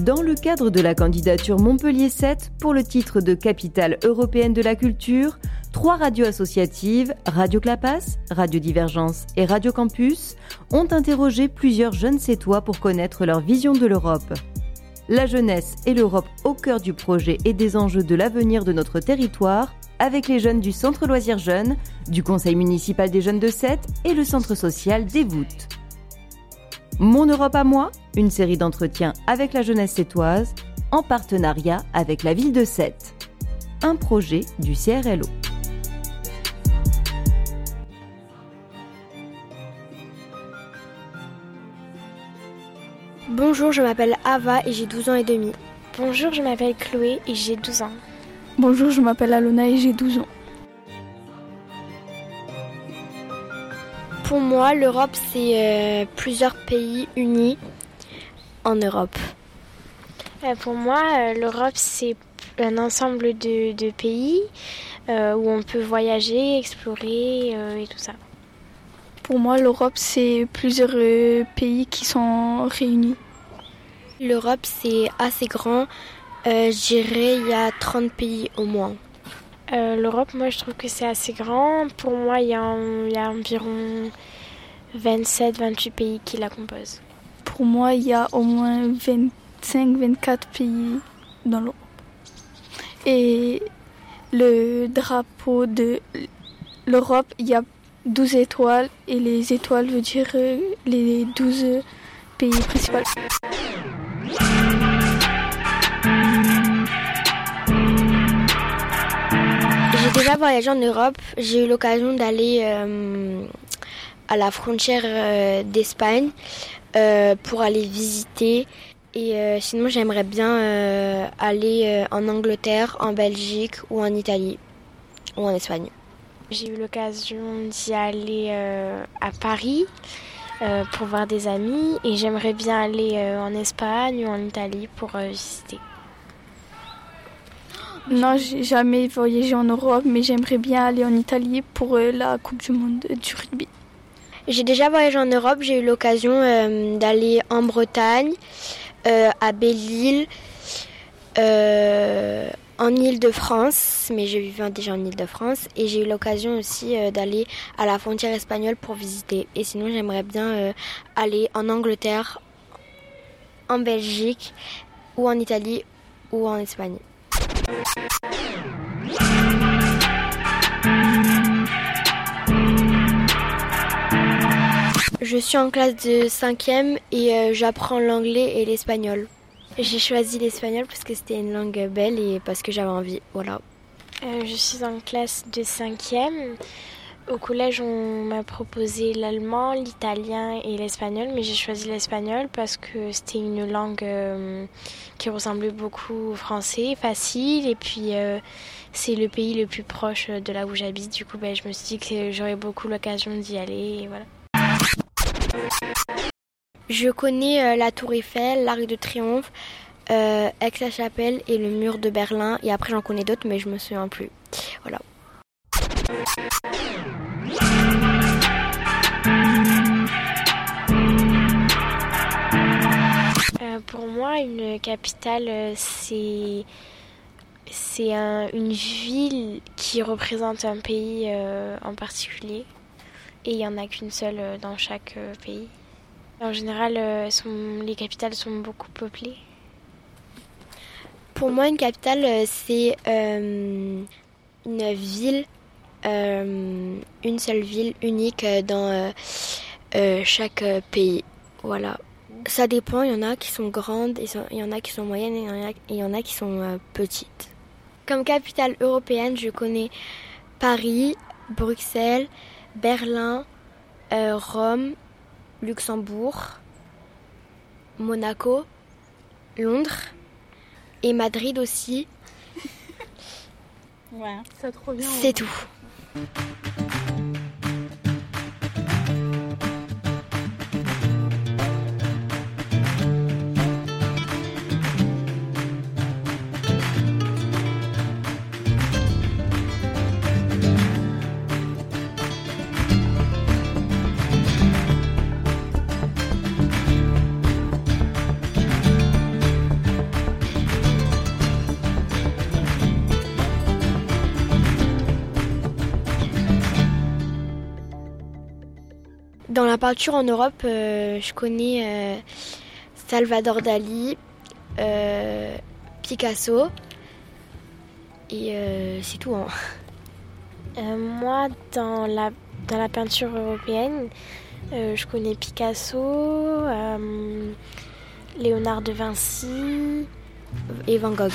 Dans le cadre de la candidature Montpellier 7 pour le titre de capitale européenne de la culture, trois radios associatives, Radio Clapas, Radio Divergence et Radio Campus, ont interrogé plusieurs jeunes sétois pour connaître leur vision de l'Europe. La jeunesse et l'Europe au cœur du projet et des enjeux de l'avenir de notre territoire, avec les jeunes du Centre Loisirs Jeunes, du Conseil municipal des jeunes de Sète et le Centre social des Voûtes. Mon Europe à moi, une série d'entretiens avec la jeunesse sétoise, en partenariat avec la ville de Sète. Un projet du CRLO. Bonjour, je m'appelle Ava et j'ai 12 ans et demi. Bonjour, je m'appelle Chloé et j'ai 12 ans. Bonjour, je m'appelle Alona et j'ai 12 ans. Pour moi, l'Europe, c'est euh, plusieurs pays unis en Europe? Euh, pour moi, euh, l'Europe, c'est un ensemble de, de pays euh, où on peut voyager, explorer euh, et tout ça. Pour moi, l'Europe, c'est plusieurs euh, pays qui sont réunis. L'Europe, c'est assez grand. Euh, je dirais il y a 30 pays au moins. Euh, L'Europe, moi, je trouve que c'est assez grand. Pour moi, il y, a il y a environ 27-28 pays qui la composent. Pour moi, il y a au moins 25-24 pays dans l'Europe. Et le drapeau de l'Europe, il y a 12 étoiles et les étoiles veut dire euh, les 12 pays principaux. J'ai déjà voyagé en Europe. J'ai eu l'occasion d'aller euh, à la frontière euh, d'Espagne euh, pour aller visiter. Et euh, sinon, j'aimerais bien euh, aller euh, en Angleterre, en Belgique ou en Italie ou en Espagne. J'ai eu l'occasion d'y aller euh, à Paris euh, pour voir des amis et j'aimerais bien aller euh, en Espagne ou en Italie pour euh, visiter. Non, j'ai jamais voyagé en Europe, mais j'aimerais bien aller en Italie pour euh, la Coupe du Monde du rugby. J'ai déjà voyagé en Europe. J'ai eu l'occasion euh, d'aller en Bretagne, euh, à Belle-Île, euh, en Île-de-France, mais je vivais déjà en Île-de-France. Et j'ai eu l'occasion aussi d'aller à la frontière espagnole pour visiter. Et sinon, j'aimerais bien aller en Angleterre, en Belgique, ou en Italie, ou en Espagne. Je suis en classe de 5e et euh, j'apprends l'anglais et l'espagnol. J'ai choisi l'espagnol parce que c'était une langue belle et parce que j'avais envie. Voilà. Euh, je suis en classe de 5e. Au collège, on m'a proposé l'allemand, l'italien et l'espagnol, mais j'ai choisi l'espagnol parce que c'était une langue euh, qui ressemblait beaucoup au français, facile, et puis c'est le pays le plus proche de là où j'habite. Du coup, ben, je me suis dit que j'aurais beaucoup l'occasion d'y aller, voilà. Je connais euh, la Tour Eiffel, l'Arc de Triomphe, euh, Aix-la-Chapelle et le mur de Berlin. Et après, j'en connais d'autres, mais je me souviens plus. Voilà. Euh, pour moi, une capitale, c'est c'est un- une ville qui représente un pays en particulier. Et il n'y en a qu'une seule dans chaque pays. En général, euh, sont- les capitales sont beaucoup peuplées. Pour moi, une capitale, euh, c'est euh, une ville, une seule ville unique dans chaque pays. Voilà. Ça dépend, il y en a qui sont grandes, il y en a qui sont moyennes, et il y en a, qui sont petites. Comme capitale européenne, je connais Paris, Bruxelles, Berlin, Rome, Luxembourg, Monaco, Londres et Madrid aussi. Ouais, ça trop bien. C'est tout. Peinture en Europe, je connais Salvador Dali, Picasso, et c'est tout. Hein. moi, dans la, dans la peinture européenne, je connais Picasso, Léonard de Vinci et Van Gogh.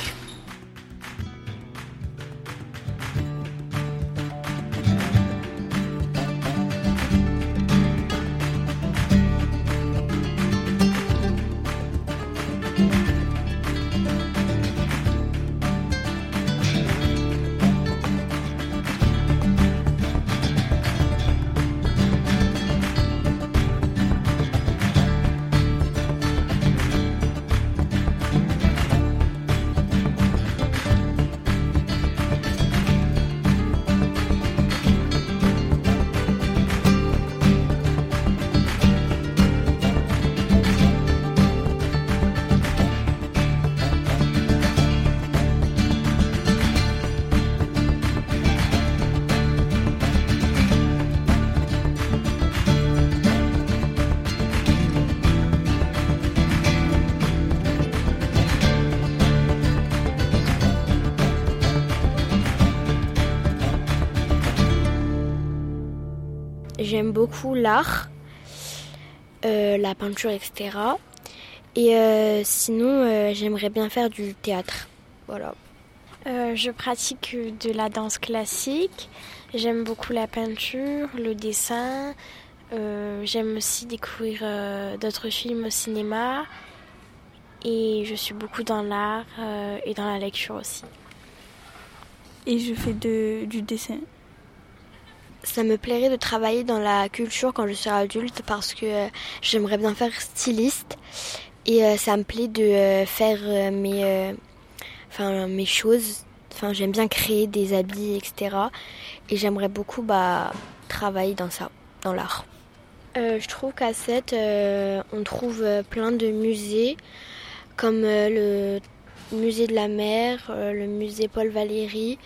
J'aime beaucoup l'art, euh, la peinture, etc. Et euh, sinon, euh, j'aimerais bien faire du théâtre. Voilà. je pratique de la danse classique. J'aime beaucoup la peinture, le dessin. J'aime aussi découvrir d'autres films au cinéma. Et je suis beaucoup dans l'art et dans la lecture aussi. Et je fais de, du dessin. Ça me plairait de travailler dans la culture quand je serai adulte parce que euh, j'aimerais bien faire styliste et euh, ça me plaît de euh, faire mes, mes choses. Enfin, j'aime bien créer des habits, etc. Et j'aimerais beaucoup bah, travailler dans ça, dans l'art. je trouve qu'à 7, on trouve plein de musées comme le musée de la mer, le musée Paul Valéry,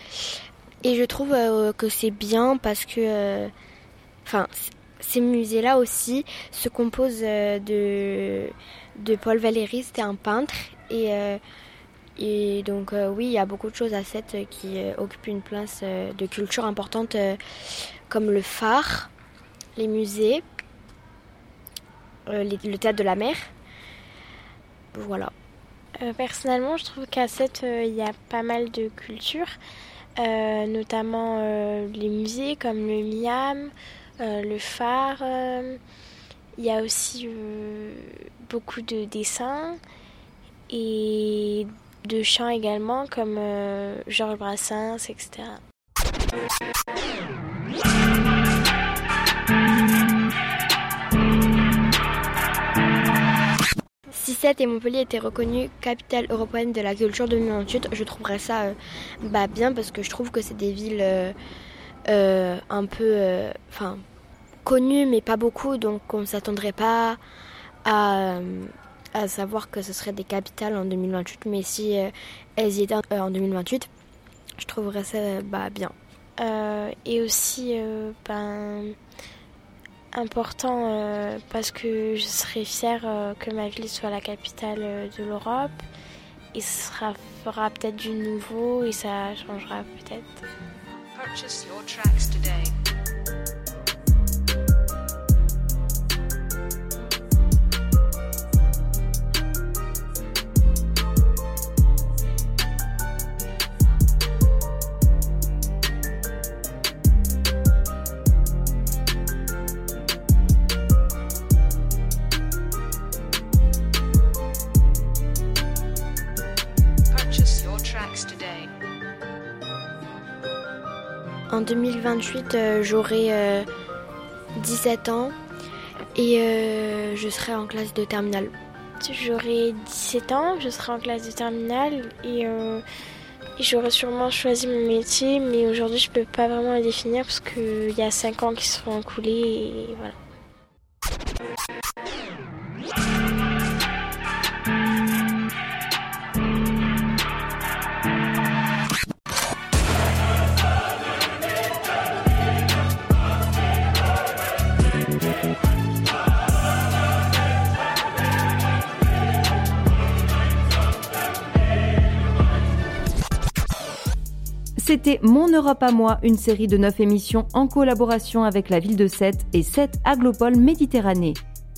et je trouve euh, que c'est bien parce que, euh, enfin, ces musées-là aussi se composent euh, de, de Paul Valéry, c'était un peintre. Et, et donc, oui, il y a beaucoup de choses à cette qui occupent une place de culture importante, comme le phare, les musées, le théâtre de la mer. Voilà. personnellement, je trouve qu'à cette, il y a pas mal de culture. Euh, notamment euh, les musées comme le Miam, euh, le phare. Il y a aussi beaucoup de dessins et de chants également comme Georges Brassens, etc. 7 et Montpellier étaient reconnus capitale européenne de la culture 2028, je trouverais ça euh, bah, bien parce que je trouve que c'est des villes euh, euh, un peu connues mais pas beaucoup, donc on ne s'attendrait pas à, à, savoir que ce serait des capitales en 2028, mais si elles y étaient en 2028, je trouverais ça bah, bien. et aussi, ben important euh, parce que je serais fière euh, que ma ville soit la capitale euh, de l'Europe et sera, fera peut-être du nouveau et ça changera peut-être. 2028, euh, j'aurai 17 euh, ans et euh, je serai en classe de terminale. J'aurai 17 ans, je serai en classe de terminale et, j'aurai sûrement choisi mon métier, mais aujourd'hui je peux pas vraiment le définir parce qu'il y a 5 ans qui seront écoulés et voilà. C'était Mon Europe à moi, une série de neuf émissions en collaboration avec la ville de Sète et Sète Aglopole Méditerranée.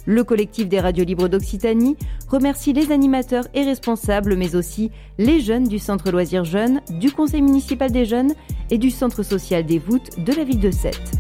Le collectif des radios libres d'Occitanie remercie les animateurs et responsables, mais aussi les jeunes du Centre Loisirs Jeunes, du Conseil municipal des jeunes et du Centre social des voûtes de la ville de Sète.